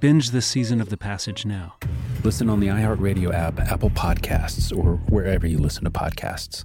Binge this season of The Passage now. Listen on the iHeartRadio app, Apple Podcasts, or wherever you listen to podcasts.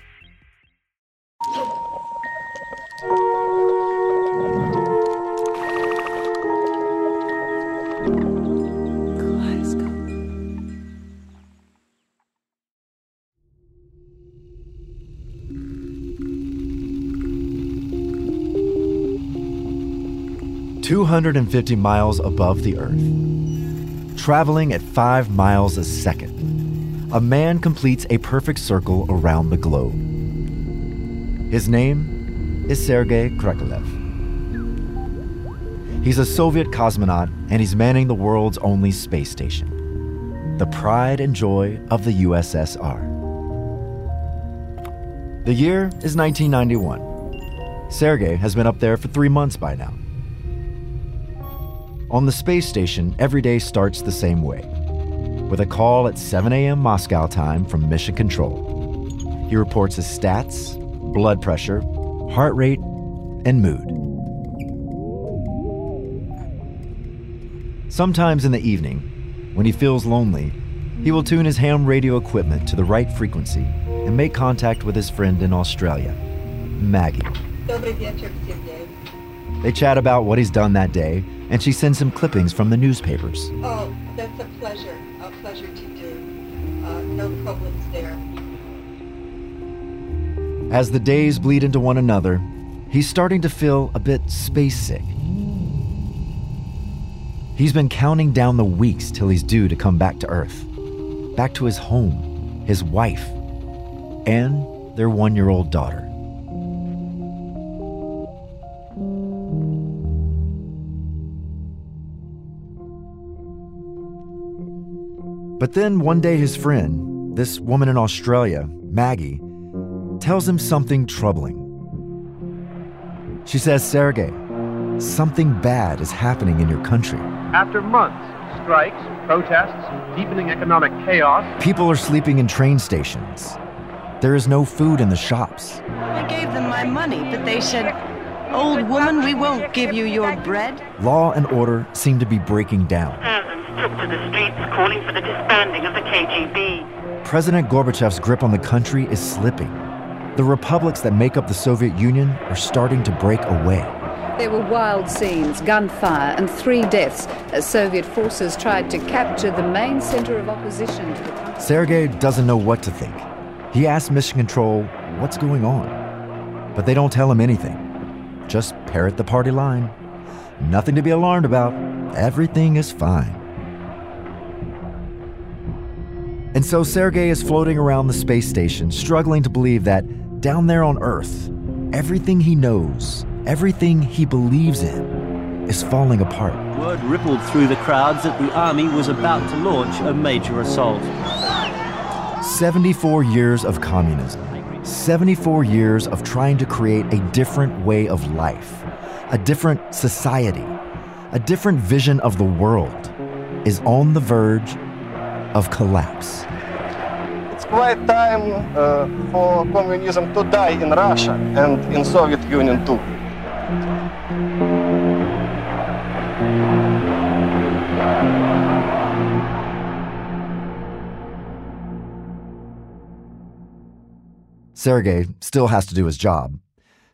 Two hundred and fifty miles above the Earth, traveling at five miles a second, a man completes a perfect circle around the globe. His name is Sergei Krikalev. He's a Soviet cosmonaut and he's manning the world's only space station, the pride and joy of the USSR. The year is 1991. Sergei has been up there for three months by now. On the space station, every day starts the same way with a call at 7 a.m. Moscow time from Mission Control. He reports his stats, blood pressure, heart rate, and mood. Sometimes in the evening, when he feels lonely, he will tune his ham radio equipment to the right frequency and make contact with his friend in Australia, Maggie. They chat about what he's done that day, and she sends him clippings from the newspapers. Oh, that's a pleasure. A pleasure to do. Uh, no problems there. As the days bleed into one another, he's starting to feel a bit space sick. He's been counting down the weeks till he's due to come back to Earth, back to his home, his wife, and their one year old daughter. But then one day, his friend, this woman in Australia, Maggie, tells him something troubling. She says, Sergei, something bad is happening in your country. After months, of strikes, protests, deepening economic chaos, People are sleeping in train stations. There is no food in the shops. I gave them my money, but they said, Old woman, we won't give you your bread. Law and order seem to be breaking down. Thousands took to the streets calling for the disbanding of the KGB. President Gorbachev's grip on the country is slipping. The republics that make up the Soviet Union are starting to break away. There were wild scenes, gunfire, and three deaths as Soviet forces tried to capture the main center of opposition to the country. Sergei doesn't know what to think. He asks Mission Control what's going on, but they don't tell him anything. Just parrot the party line. Nothing to be alarmed about. Everything is fine. And so Sergei is floating around the space station, struggling to believe that down there on Earth, everything he knows, everything he believes in, is falling apart. Word rippled through the crowds that the army was about to launch a major assault. 74 years of communism, 74 years of trying to create a different way of life, a different society, a different vision of the world is on the verge of collapse. It's quite time uh, for communism to die in Russia and in Soviet Union too. Sergei still has to do his job.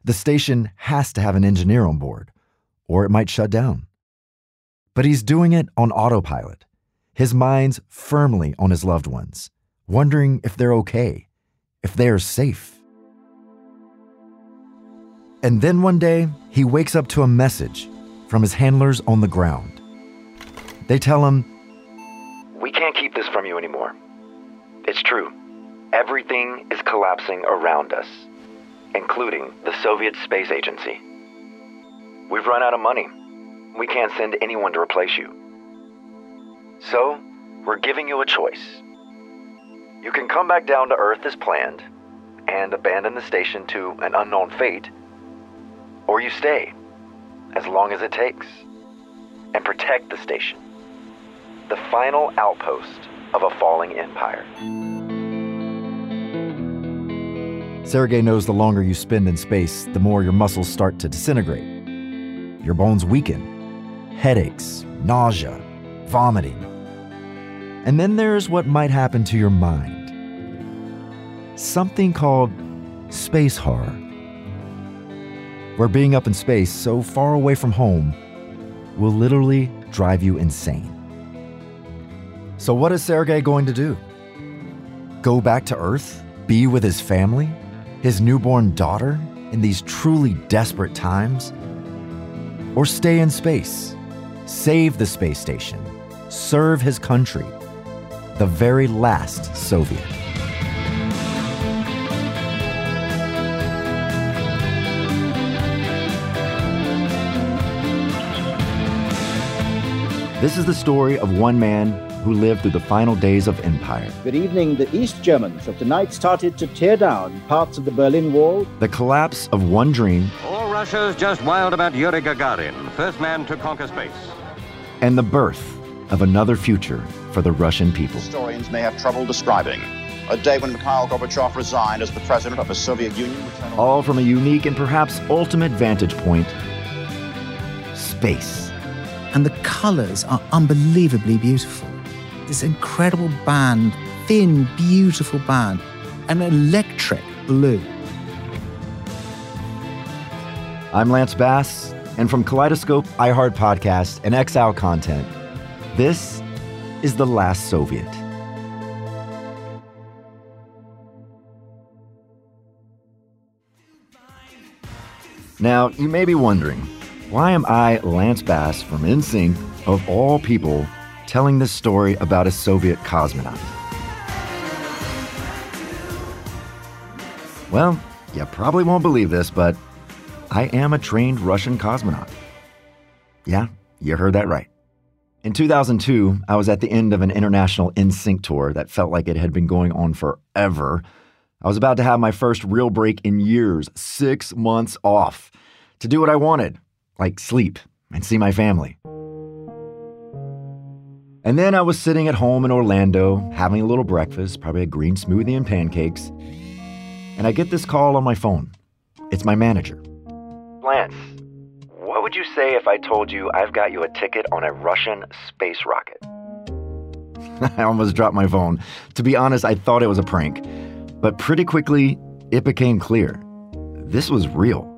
The station has to have an engineer on board, or it might shut down. But he's doing it on autopilot, his mind's firmly on his loved ones, wondering if they're okay, if they're safe. And then one day, he wakes up to a message from his handlers on the ground. They tell him, We can't keep this from you anymore. It's true. Everything is collapsing around us, including the Soviet Space Agency. We've run out of money. We can't send anyone to replace you. So, we're giving you a choice. You can come back down to Earth as planned and abandon the station to an unknown fate, or you stay as long as it takes and protect the station, the final outpost of a falling empire. Sergei knows the longer you spend in space, the more your muscles start to disintegrate. Your bones weaken, headaches, nausea, vomiting. And then there's what might happen to your mind something called space horror, where being up in space so far away from home will literally drive you insane. So, what is Sergei going to do? Go back to Earth? Be with his family? His newborn daughter in these truly desperate times? Or stay in space, save the space station, serve his country, the very last Soviet? This is the story of one man who lived through the final days of empire. Good evening. The East Germans have tonight started to tear down parts of the Berlin Wall. The collapse of one dream. All Russia's just wild about Yuri Gagarin, first man to conquer space. And the birth of another future for the Russian people. Historians may have trouble describing. A day when Mikhail Gorbachev resigned as the president of the Soviet Union. All from a unique and perhaps ultimate vantage point space and the colors are unbelievably beautiful. This incredible band, thin, beautiful band, an electric blue. I'm Lance Bass, and from Kaleidoscope, iHeart Podcast, and Exile Content, this is The Last Soviet. Now, you may be wondering, why am I, Lance Bass from NSYNC, of all people, telling this story about a Soviet cosmonaut? Well, you probably won't believe this, but I am a trained Russian cosmonaut. Yeah, you heard that right. In 2002, I was at the end of an international NSYNC tour that felt like it had been going on forever. I was about to have my first real break in years, six months off, to do what I wanted like sleep and see my family. And then I was sitting at home in Orlando having a little breakfast, probably a green smoothie and pancakes, and I get this call on my phone. It's my manager. Lance, what would you say if I told you I've got you a ticket on a Russian space rocket? I almost dropped my phone. To be honest, I thought it was a prank. But pretty quickly, it became clear this was real.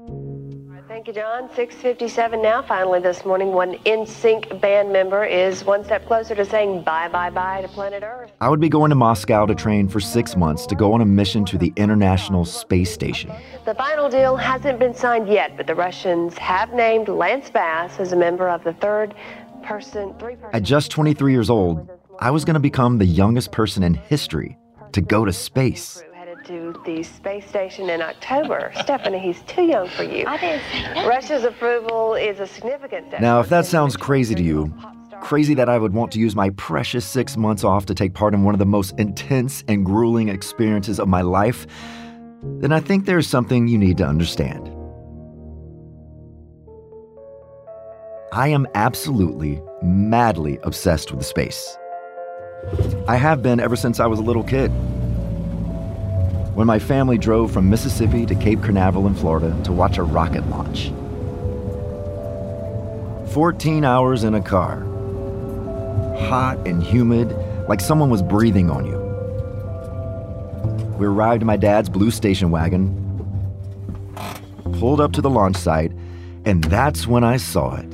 Thank you, John. 657 now. Finally, this morning, one NSYNC band member is one step closer to saying bye, bye, bye to planet Earth. I would be going to Moscow to train for six months to go on a mission to the International Space Station. The final deal hasn't been signed yet, but the Russians have named Lance Bass as a member of the third person, three person. At just 23 years old, I was going to become the youngest person in history to go to space to the space station in October. Stephanie, he's too young for you. I didn't say that. Russia's approval is a significant step. Now, if that sounds crazy to you, crazy that I would want to use my precious six months off to take part in one of the most intense and grueling experiences of my life, then I think there's something you need to understand. I am absolutely, madly obsessed with space. I have been ever since I was a little kid. When my family drove from Mississippi to Cape Canaveral in Florida to watch a rocket launch. 14 hours in a car, hot and humid, like someone was breathing on you. We arrived in my dad's blue station wagon, pulled up to the launch site, and that's when I saw it.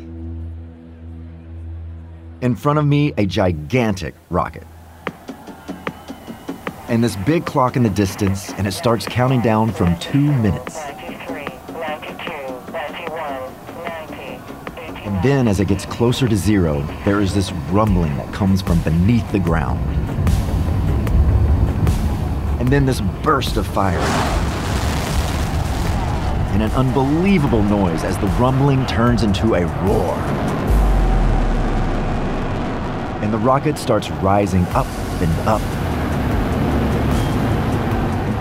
In front of me, a gigantic rocket. And this big clock in the distance, and it starts counting down from two minutes. And then, as it gets closer to zero, there is this rumbling that comes from beneath the ground. And then this burst of fire. And an unbelievable noise as the rumbling turns into a roar. And the rocket starts rising up and up.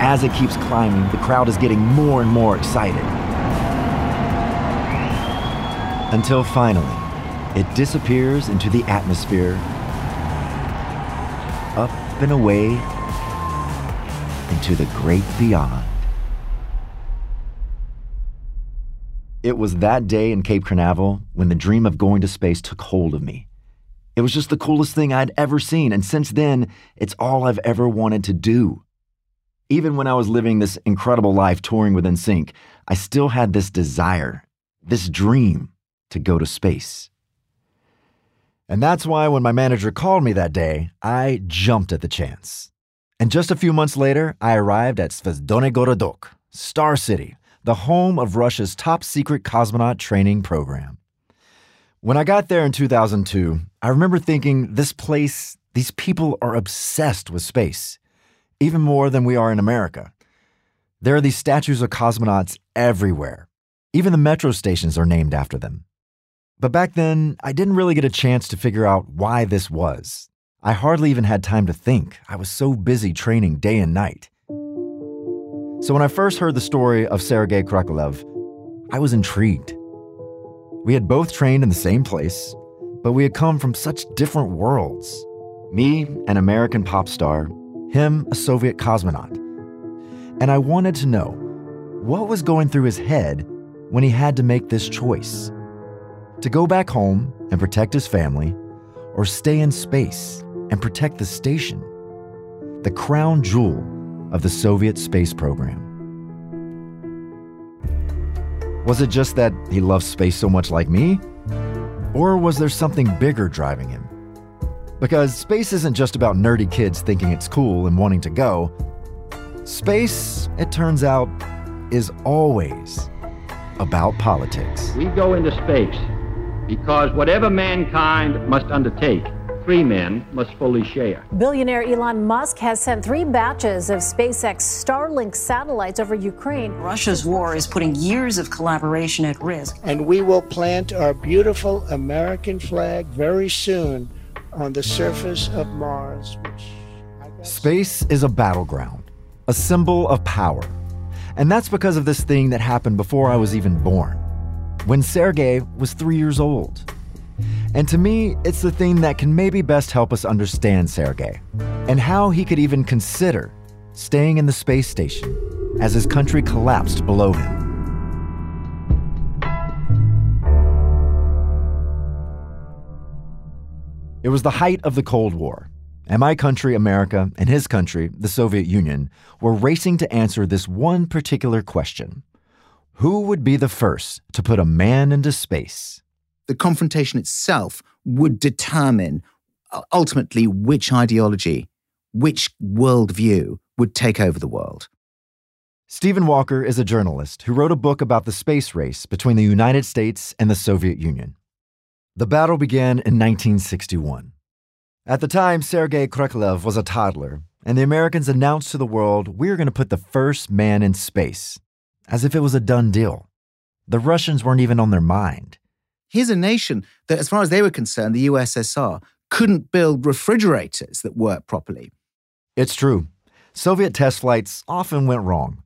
As it keeps climbing, the crowd is getting more and more excited. Until finally, it disappears into the atmosphere, up and away into the great beyond. It was that day in Cape Canaveral when the dream of going to space took hold of me. It was just the coolest thing I'd ever seen, and since then, it's all I've ever wanted to do. Even when I was living this incredible life touring with NSYNC, I still had this desire, this dream to go to space. And that's why when my manager called me that day, I jumped at the chance. And just a few months later, I arrived at Zvyozdny Gorodok, Star City, the home of Russia's top secret cosmonaut training program. When I got there in 2002, I remember thinking this place, these people are obsessed with space, even more than we are in America. There are these statues of cosmonauts everywhere. Even the metro stations are named after them. But back then, I didn't really get a chance to figure out why this was. I hardly even had time to think. I was so busy training day and night. So when I first heard the story of Sergei Krikalev, I was intrigued. We had both trained in the same place, but we had come from such different worlds. Me, an American pop star, him, a Soviet cosmonaut. And I wanted to know what was going through his head when he had to make this choice to go back home and protect his family, or stay in space and protect the station, the crown jewel of the Soviet space program. Was it just that he loved space so much like me? Or was there something bigger driving him? Because space isn't just about nerdy kids thinking it's cool and wanting to go. Space, it turns out, is always about politics. We go into space because whatever mankind must undertake, three men must fully share. Billionaire Elon Musk has sent three batches of SpaceX Starlink satellites over Ukraine. Russia's war is putting years of collaboration at risk. And we will plant our beautiful American flag very soon on the surface of Mars. Space is a battleground, a symbol of power. And that's because of this thing that happened before I was even born, when Sergei was three years old. And to me, it's the thing that can maybe best help us understand Sergei and how he could even consider staying in the space station as his country collapsed below him. It was the height of the Cold War, and my country, America, and his country, the Soviet Union, were racing to answer this one particular question Who would be the first to put a man into space? The confrontation itself would determine uh, ultimately which ideology, which worldview would take over the world. Stephen Walker is a journalist who wrote a book about the space race between the United States and the Soviet Union. The battle began in 1961. At the time, Sergei Krikalev was a toddler, and the Americans announced to the world, we're going to put the first man in space, as if it was a done deal. The Russians weren't even on their mind. Here's a nation that, as far as they were concerned, the USSR, couldn't build refrigerators that worked properly. It's true. Soviet test flights often went wrong.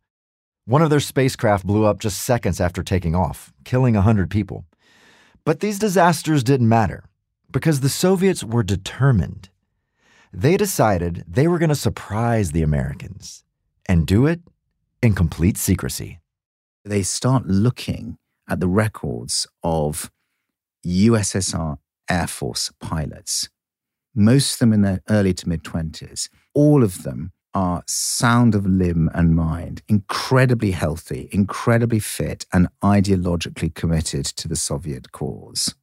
One of their spacecraft blew up just seconds after taking off, killing 100 people. But these disasters didn't matter because the Soviets were determined. They decided they were going to surprise the Americans and do it in complete secrecy. They start looking at the records of USSR Air Force pilots, most of them in their early to mid 20s. All of them are sound of limb and mind, incredibly healthy, incredibly fit, and ideologically committed to the Soviet cause.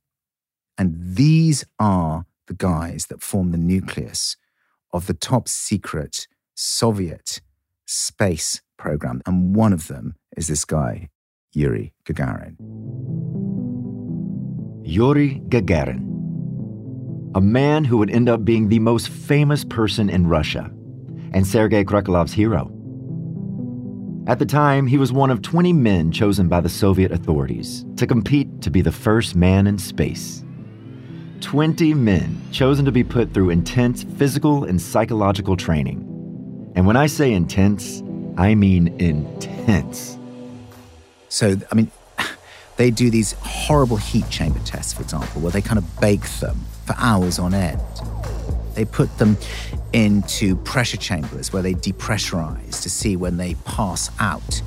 And these are the guys that form the nucleus of the top secret Soviet space program. And one of them is this guy, Yuri Gagarin. Yuri Gagarin, a man who would end up being the most famous person in Russia and Sergei Krikalev's hero. At the time, he was one of 20 men chosen by the Soviet authorities to compete to be the first man in space. 20 men chosen to be put through intense physical and psychological training. And when I say intense, I mean intense. So, I mean, they do these horrible heat chamber tests, for example, where they kind of bake them for hours on end. They put them into pressure chambers where they depressurize to see when they pass out.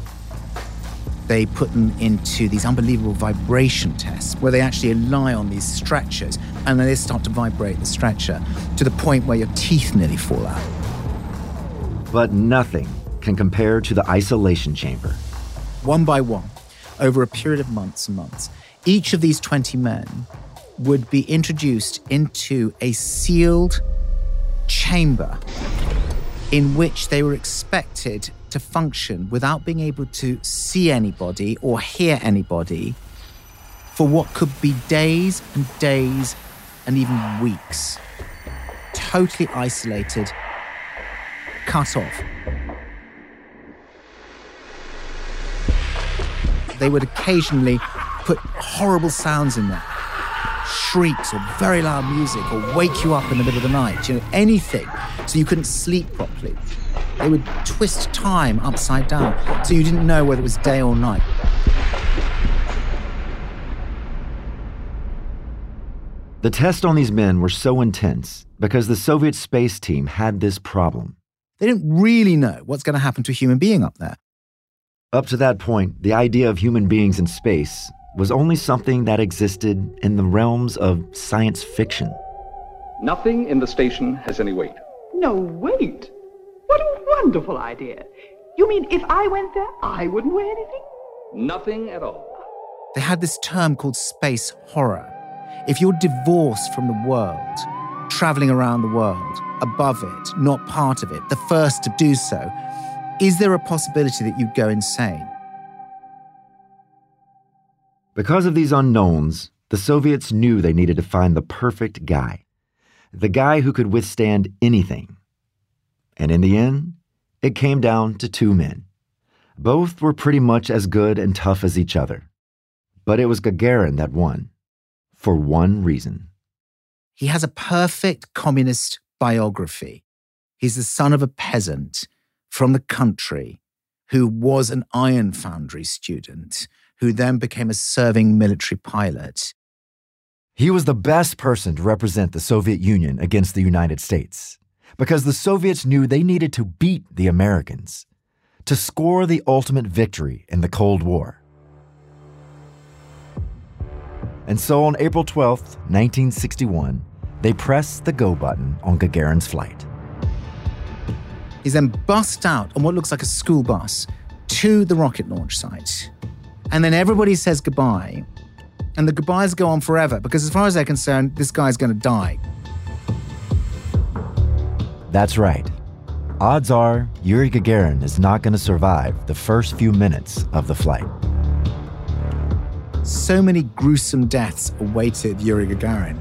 They put them into these unbelievable vibration tests where they actually lie on these stretchers and then they start to vibrate the stretcher to the point where your teeth nearly fall out. But nothing can compare to the isolation chamber. One by one, over a period of months and months, each of these 20 men would be introduced into a sealed chamber in which they were expected to function without being able to see anybody or hear anybody for what could be days and days and even weeks. Totally isolated, cut off. They would occasionally put horrible sounds in there shrieks or very loud music or wake you up in the middle of the night, you know, anything, so you couldn't sleep properly. They would twist time upside down so you didn't know whether it was day or night. The tests on these men were so intense because the Soviet space team had this problem. They didn't really know what's going to happen to a human being up there. Up to that point, the idea of human beings in space was only something that existed in the realms of science fiction. Nothing in the station has any weight. No weight? What a wonderful idea. You mean if I went there, I wouldn't weigh anything? Nothing at all. They had this term called space horror. If you're divorced from the world, traveling around the world, above it, not part of it, the first to do so, is there a possibility that you'd go insane? Because of these unknowns, the Soviets knew they needed to find the perfect guy. The guy who could withstand anything. And in the end, it came down to two men. Both were pretty much as good and tough as each other. But it was Gagarin that won, for one reason. He has a perfect communist biography. He's the son of a peasant from the country who was an iron foundry student who then became a serving military pilot. He was the best person to represent the Soviet Union against the United States because the Soviets knew they needed to beat the Americans to score the ultimate victory in the Cold War. And so on April 12, 1961, they pressed the go button on Gagarin's flight. He's then bussed out on what looks like a school bus to the rocket launch site. And then everybody says goodbye. And the goodbyes go on forever because, as far as they're concerned, this guy's going to die. That's right. Odds are Yuri Gagarin is not going to survive the first few minutes of the flight. So many gruesome deaths awaited Yuri Gagarin.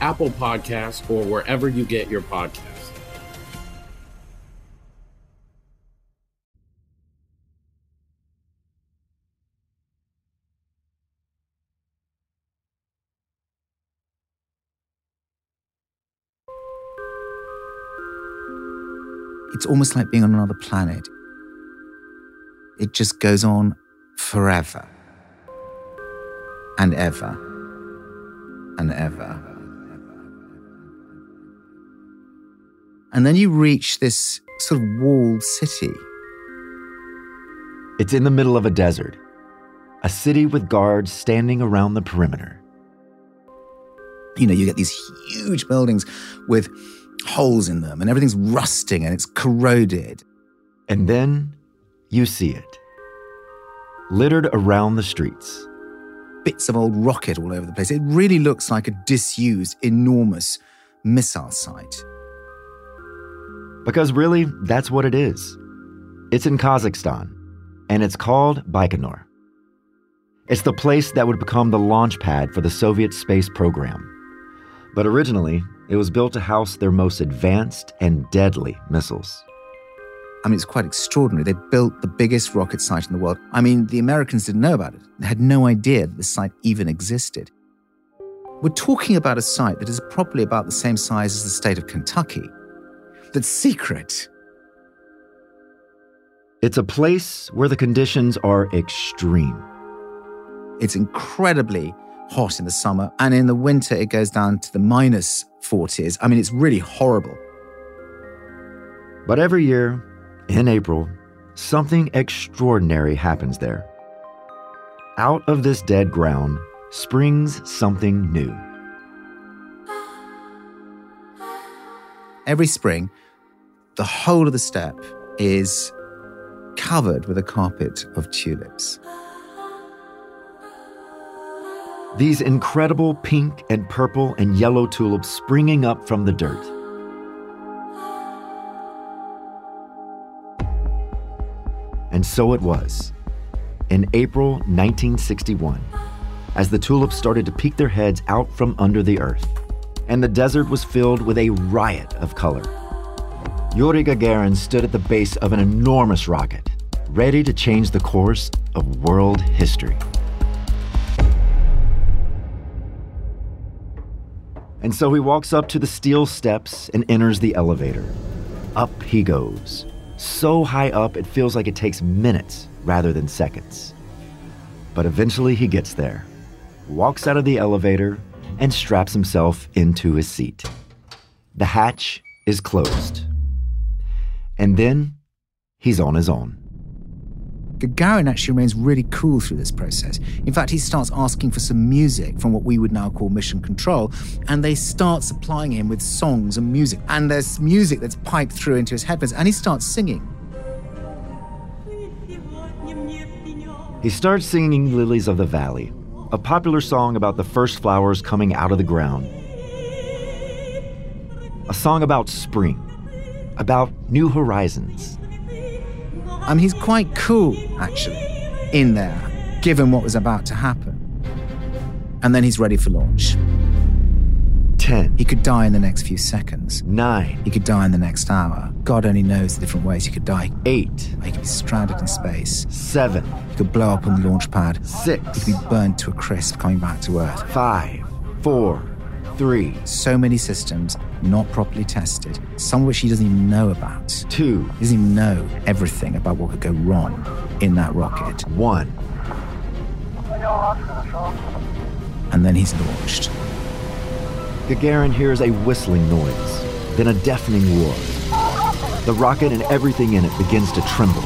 Apple Podcasts, or wherever you get your podcasts. It's almost like being on another planet. It just goes on forever and ever and ever. And then you reach this sort of walled city. It's in the middle of a desert, a city with guards standing around the perimeter. You know, you get these huge buildings with holes in them, and everything's rusting and it's corroded. And then you see it littered around the streets. Bits of old rocket all over the place. It really looks like a disused, enormous missile site. Because really, that's what it is. It's in Kazakhstan, and it's called Baikonur. It's the place that would become the launch pad for the Soviet space program. But originally, it was built to house their most advanced and deadly missiles. I mean, it's quite extraordinary. They built the biggest rocket site in the world. I mean, the Americans didn't know about it. They had no idea that the site even existed. We're talking about a site that is probably about the same size as the state of Kentucky, that's secret. It's a place where the conditions are extreme. It's incredibly hot in the summer, and in the winter, it goes down to the minus 40s. I mean, it's really horrible. But every year, in April, something extraordinary happens there. Out of this dead ground springs something new. Every spring, the whole of the steppe is covered with a carpet of tulips. These incredible pink and purple and yellow tulips springing up from the dirt. And so it was. In April 1961, as the tulips started to peek their heads out from under the earth, and the desert was filled with a riot of color. Yuri Gagarin stood at the base of an enormous rocket, ready to change the course of world history. And so he walks up to the steel steps and enters the elevator. Up he goes, so high up it feels like it takes minutes rather than seconds. But eventually he gets there, walks out of the elevator, and straps himself into his seat. The hatch is closed. And then he's on his own. Gagarin actually remains really cool through this process. In fact, he starts asking for some music from what we would now call mission control, and they start supplying him with songs and music. And there's music that's piped through into his headphones, and he starts singing. He starts singing Lilies of the Valley, a popular song about the first flowers coming out of the ground. A song about spring, about new horizons. I mean, he's quite cool, actually, in there, given what was about to happen. And then he's ready for launch. 10. He could die in the next few seconds. 9. He could die in the next hour. God only knows the different ways he could die. 8. He could be stranded in space. 7. He could blow up on the launch pad. 6. He could be burnt to a crisp coming back to Earth. 5. 4. 3. So many systems not properly tested, some of which he doesn't even know about. 2. He doesn't even know everything about what could go wrong in that rocket. 1. And then he's launched. Gagarin hears a whistling noise, then a deafening roar. The rocket and everything in it begins to tremble.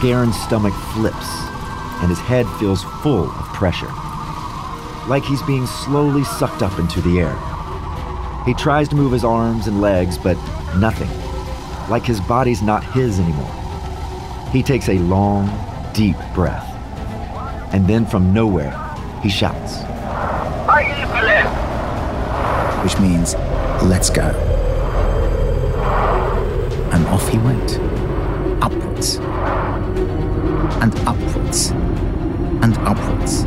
Gagarin's stomach flips, and his head feels full of pressure, like he's being slowly sucked up into the air. He tries to move his arms and legs, but nothing, like his body's not his anymore. He takes a long, deep breath, and then from nowhere, he shouts, which means, let's go. And off he went. Upwards. And upwards. And upwards.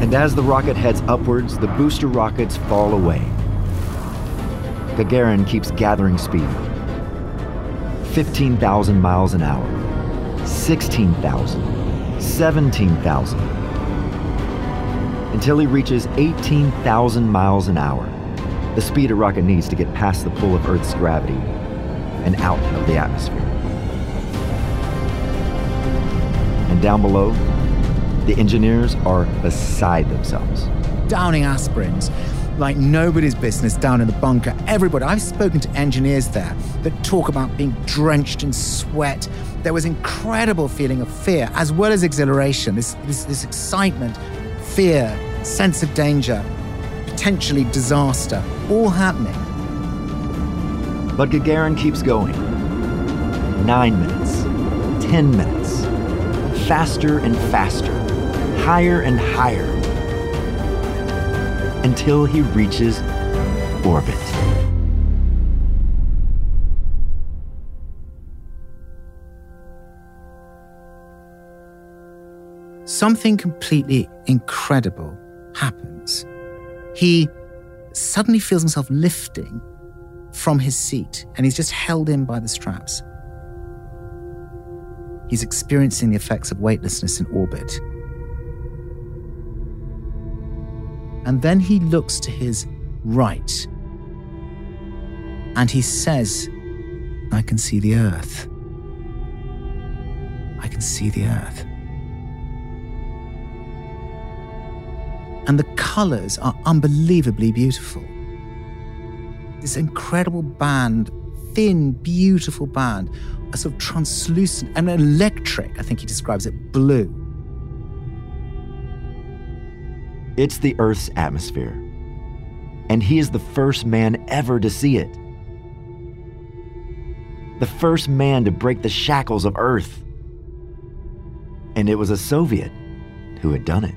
And as the rocket heads upwards, the booster rockets fall away. Gagarin keeps gathering speed. 15,000 miles an hour, 16,000, 17,000, until he reaches 18,000 miles an hour, the speed a rocket needs to get past the pull of Earth's gravity and out of the atmosphere. And down below, the engineers are beside themselves. Downing aspirins like nobody's business down in the bunker. Everybody, I've spoken to engineers there that talk about being drenched in sweat. There was incredible feeling of fear as well as exhilaration, this, this, this excitement, fear, sense of danger, potentially disaster, all happening. But Gagarin keeps going. Nine minutes, ten minutes, faster and faster, higher and higher, until he reaches orbit. Something completely incredible happens. He suddenly feels himself lifting from his seat and he's just held in by the straps. He's experiencing the effects of weightlessness in orbit. And then he looks to his right and he says, I can see the earth. I can see the earth. And the colors are unbelievably beautiful. This incredible band thin, beautiful band, a sort of translucent and electric, I think he describes it, blue. It's the Earth's atmosphere. And he is the first man ever to see it. The first man to break the shackles of Earth. And it was a Soviet who had done it.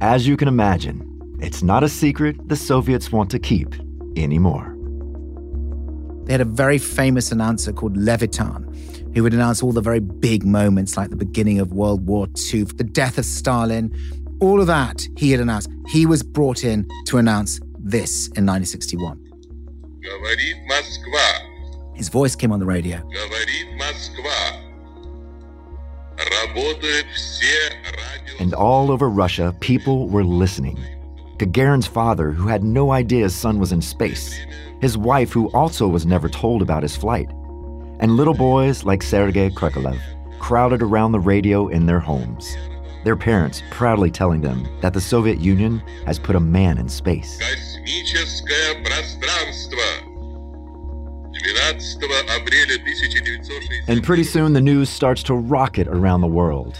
As you can imagine, it's not a secret the Soviets want to keep anymore. They had a very famous announcer called Levitan, who would announce all the very big moments like the beginning of World War II, the death of Stalin, all of that he had announced. He was brought in to announce this in 1961. His voice came on the radio. And all over Russia, people were listening. Gagarin's father, who had no idea his son was in space, his wife, who also was never told about his flight, and little boys like Sergei Krikalev crowded around the radio in their homes, their parents proudly telling them that the Soviet Union has put a man in space. And pretty soon the news starts to rocket around the world.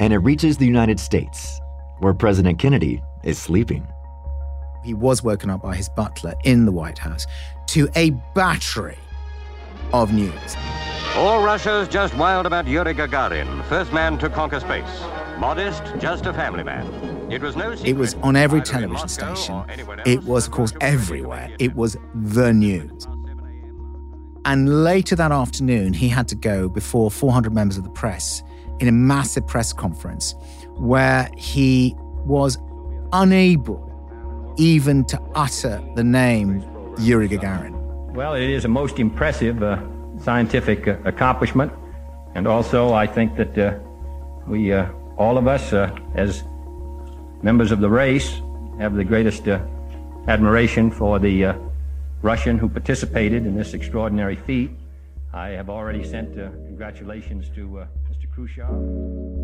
And it reaches the United States, where President Kennedy is sleeping. He was woken up by his butler in the White House to a battery of news. All Russia's just wild about Yuri Gagarin, first man to conquer space. Modest, just a family man. It was no secret. It was on every television station. It was, of course, everywhere. It was the news. And later that afternoon, he had to go before 400 members of the press in a massive press conference where he was unable even to utter the name Yuri Gagarin. Well, it is a most impressive uh, scientific uh, accomplishment. And also, I think that uh, we, uh, all of us, uh, as members of the race, have the greatest uh, admiration for the Russian who participated in this extraordinary feat. I have already sent congratulations to Mr. Khrushchev.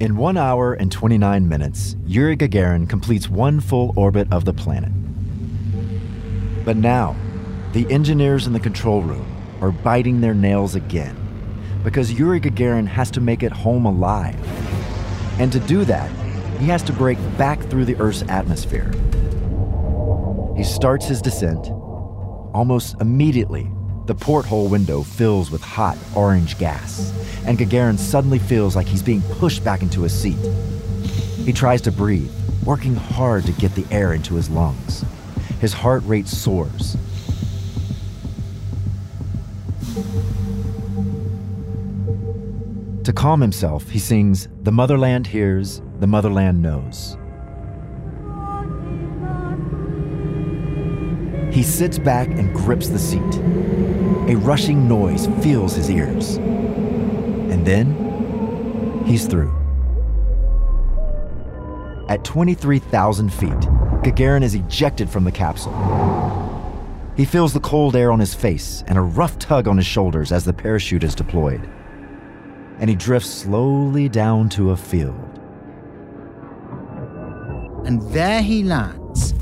In 1 hour and 29 minutes, Yuri Gagarin completes one full orbit of the planet. But now, the engineers in the control room are biting their nails again because Yuri Gagarin has to make it home alive. And to do that, he has to break back through the Earth's atmosphere. He starts his descent. Almost immediately, the porthole window fills with hot orange gas, and Gagarin suddenly feels like he's being pushed back into his seat. He tries to breathe, working hard to get the air into his lungs. His heart rate soars. To calm himself, he sings, The Motherland Hears, the Motherland Knows. He sits back and grips the seat. A rushing noise fills his ears. And then he's through. At 23,000 feet, Gagarin is ejected from the capsule. He feels the cold air on his face and a rough tug on his shoulders as the parachute is deployed. And he drifts slowly down to a field. And there he lands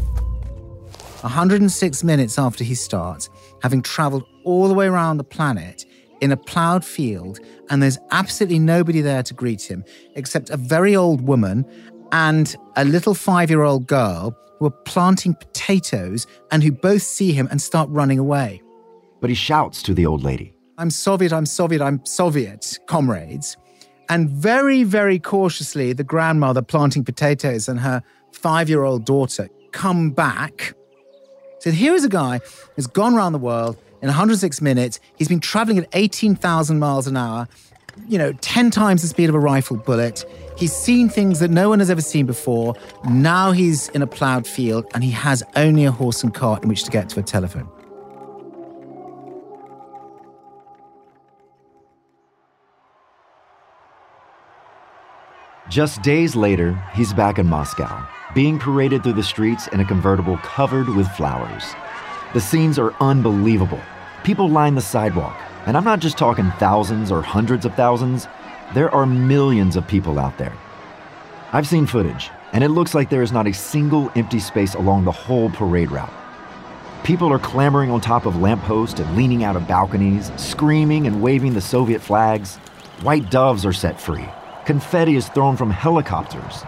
106 minutes after he starts, having traveled all the way around the planet in a plowed field, and there's absolutely nobody there to greet him except a very old woman and a little five year old girl who are planting potatoes and who both see him and start running away. But he shouts to the old lady I'm Soviet, I'm Soviet, I'm Soviet, comrades. And very, very cautiously, the grandmother planting potatoes and her five year old daughter come back so here is a guy who's gone around the world in 106 minutes. He's been traveling at 18,000 miles an hour, you know, 10 times the speed of a rifle bullet. He's seen things that no one has ever seen before. Now he's in a plowed field and he has only a horse and cart in which to get to a telephone. Just days later, he's back in Moscow, being paraded through the streets in a convertible covered with flowers. The scenes are unbelievable. People line the sidewalk, and I'm not just talking thousands or hundreds of thousands, there are millions of people out there. I've seen footage, and it looks like there is not a single empty space along the whole parade route. People are clambering on top of lampposts and leaning out of balconies, screaming and waving the Soviet flags. White doves are set free. Confetti is thrown from helicopters.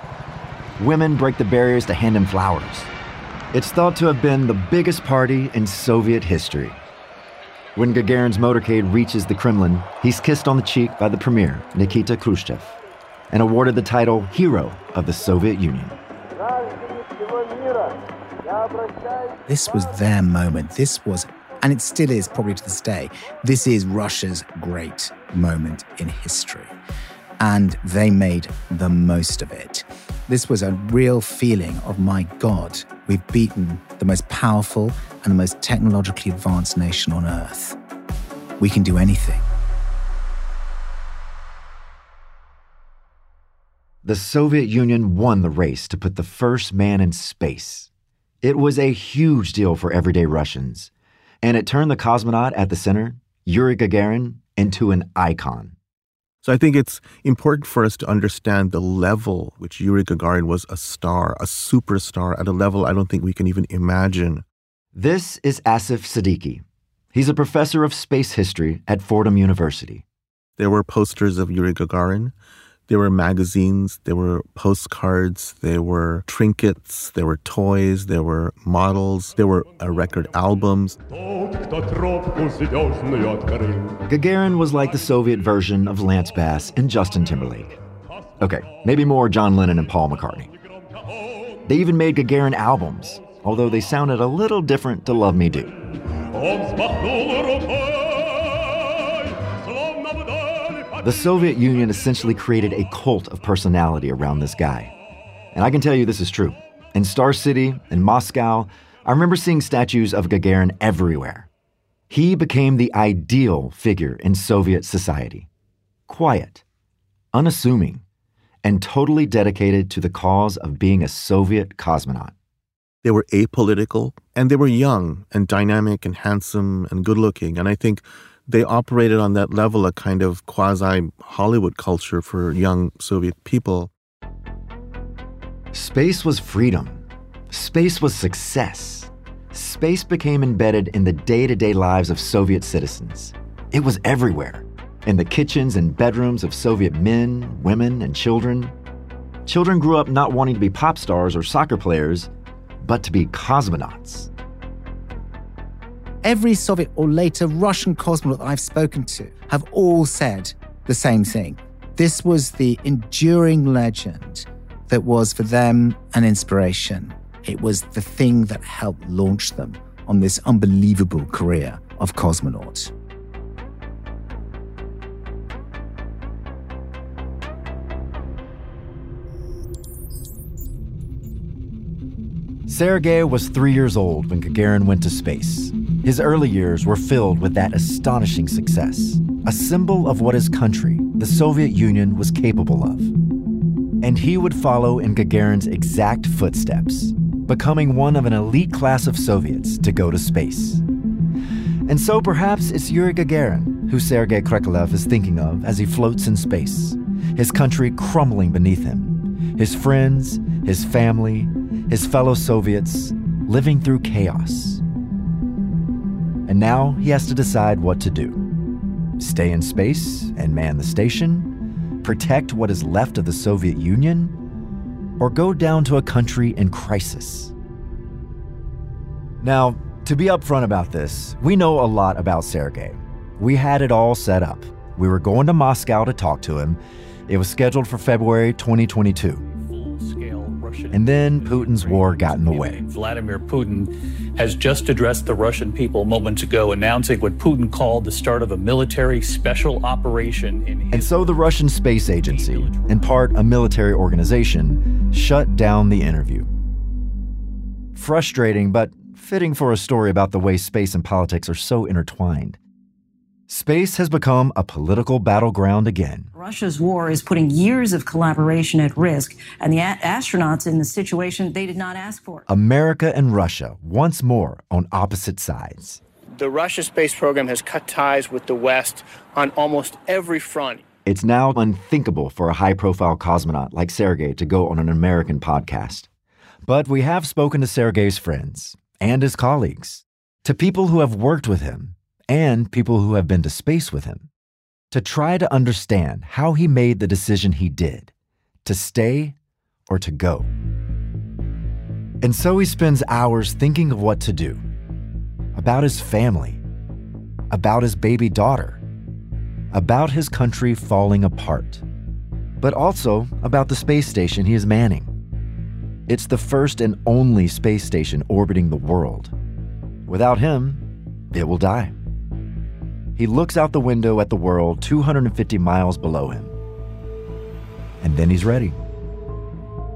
Women break the barriers to hand him flowers. It's thought to have been the biggest party in Soviet history. When Gagarin's motorcade reaches the Kremlin, he's kissed on the cheek by the premier, Nikita Khrushchev, and awarded the title Hero of the Soviet Union. This was their moment. This was, and it still is probably to this day, this is Russia's great moment in history and they made the most of it. This was a real feeling of, my God, we've beaten the most powerful and the most technologically advanced nation on earth. We can do anything. The Soviet Union won the race to put the first man in space. It was a huge deal for everyday Russians, and it turned the cosmonaut at the center, Yuri Gagarin, into an icon. So I think it's important for us to understand the level which Yuri Gagarin was a star, a superstar at a level I don't think we can even imagine. This is Asif Siddiqi. He's a professor of space history at Fordham University. There were posters of Yuri Gagarin. There were magazines, there were postcards, there were trinkets, there were toys, there were models, there were uh, record albums. Gagarin was like the Soviet version of Lance Bass and Justin Timberlake. Okay, maybe more John Lennon and Paul McCartney. They even made Gagarin albums, although they sounded a little different to Love Me Do. The Soviet Union essentially created a cult of personality around this guy. And I can tell you this is true. In Star City, in Moscow, I remember seeing statues of Gagarin everywhere. He became the ideal figure in Soviet society quiet, unassuming, and totally dedicated to the cause of being a Soviet cosmonaut. They were apolitical and they were young and dynamic and handsome and good looking. And I think they operated on that level a kind of quasi Hollywood culture for young Soviet people. Space was freedom. Space was success. Space became embedded in the day to day lives of Soviet citizens. It was everywhere in the kitchens and bedrooms of Soviet men, women, and children. Children grew up not wanting to be pop stars or soccer players, but to be cosmonauts every Soviet or later Russian cosmonaut I've spoken to have all said the same thing. This was the enduring legend that was for them an inspiration. It was the thing that helped launch them on this unbelievable career of cosmonaut. Sergei was three years old when Gagarin went to space. His early years were filled with that astonishing success, a symbol of what his country, the Soviet Union, was capable of. And he would follow in Gagarin's exact footsteps, becoming one of an elite class of Soviets to go to space. And so perhaps it's Yuri Gagarin who Sergei Krikalev is thinking of as he floats in space, his country crumbling beneath him, his friends, his family, his fellow Soviets living through chaos. And now he has to decide what to do stay in space and man the station, protect what is left of the Soviet Union, or go down to a country in crisis. Now, to be upfront about this, we know a lot about Sergei. We had it all set up. We were going to Moscow to talk to him. It was scheduled for February 2022. And then Putin's war got in the way. Vladimir Putin has just addressed the Russian people moments ago, announcing what Putin called the start of a military special operation in And so the Russian Space Agency, in part a military organization, shut down the interview. Frustrating, but fitting for a story about the way space and politics are so intertwined. Space has become a political battleground again. Russia's war is putting years of collaboration at risk, and the a- astronauts in the situation they did not ask for. America and Russia once more on opposite sides. The Russia space program has cut ties with the West on almost every front. It's now unthinkable for a high profile cosmonaut like Sergei to go on an American podcast. But we have spoken to Sergei's friends and his colleagues, to people who have worked with him and people who have been to space with him to try to understand how he made the decision he did to stay or to go. And so he spends hours thinking of what to do about his family, about his baby daughter, about his country falling apart, but also about the space station he is manning. It's the first and only space station orbiting the world. Without him, it will die. He looks out the window at the world 250 miles below him. And then he's ready.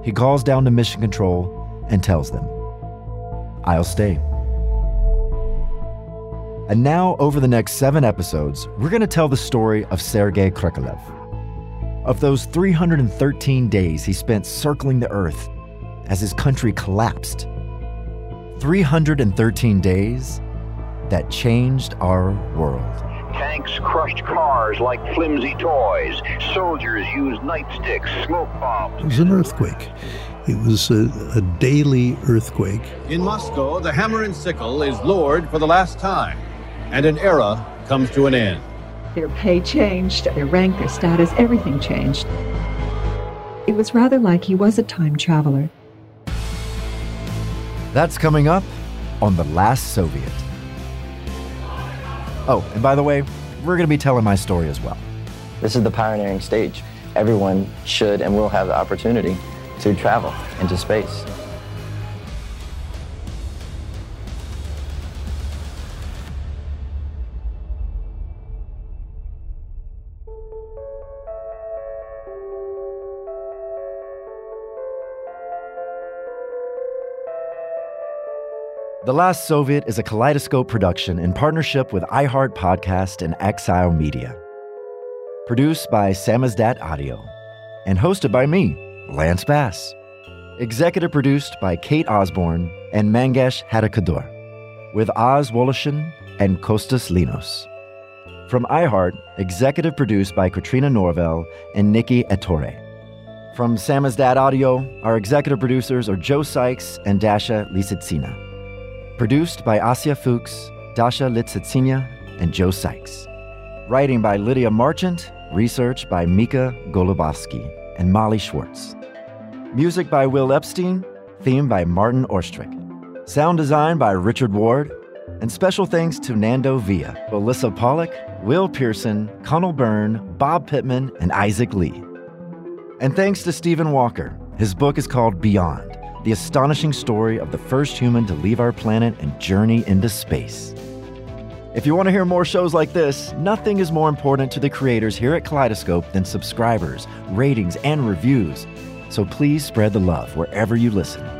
He calls down to Mission Control and tells them, I'll stay. And now, over the next seven episodes, we're going to tell the story of Sergei Krikalev. Of those 313 days he spent circling the Earth as his country collapsed. 313 days that changed our world. Tanks crushed cars like flimsy toys. Soldiers used nightsticks, smoke bombs. It was an earthquake. It was a, a daily earthquake. In Moscow, the hammer and sickle is lowered for the last time, and an era comes to an end. Their pay changed, their rank, their status, everything changed. It was rather like he was a time traveler. That's coming up on The Last Soviet. Oh, and by the way, we're going to be telling my story as well. This is the pioneering stage. Everyone should and will have the opportunity to travel into space. The Last Soviet is a kaleidoscope production in partnership with iHeart Podcast and Exile Media. Produced by Samizdat Audio and hosted by me, Lance Bass. Executive produced by Kate Osborne and Mangesh Hattikudur, with Oz Woloshyn and Kostas Linos. From iHeart, executive produced by Katrina Norvell and Nikki Ettore. From Samizdat Audio, our executive producers are Joe Sykes and Dasha Lisitsina. Produced by Asya Fuchs, Dasha Lisitsina, and Joe Sykes. Writing by Lydia Marchant, research by Mika Golubowski and Molly Schwartz. Music by Will Epstein, theme by Martin Orstrick. Sound design by Richard Ward, and special thanks to Nando Villa, Alyssa Pollock, Will Pearson, Connell Byrne, Bob Pittman, and Isaac Lee. And thanks to Stephen Walker. His book is called Beyond The Astonishing Story of the First Human to Leave Our Planet and Journey into Space. If you want to hear more shows like this, nothing is more important to the creators here at Kaleidoscope than subscribers, ratings, and reviews. So please spread the love wherever you listen.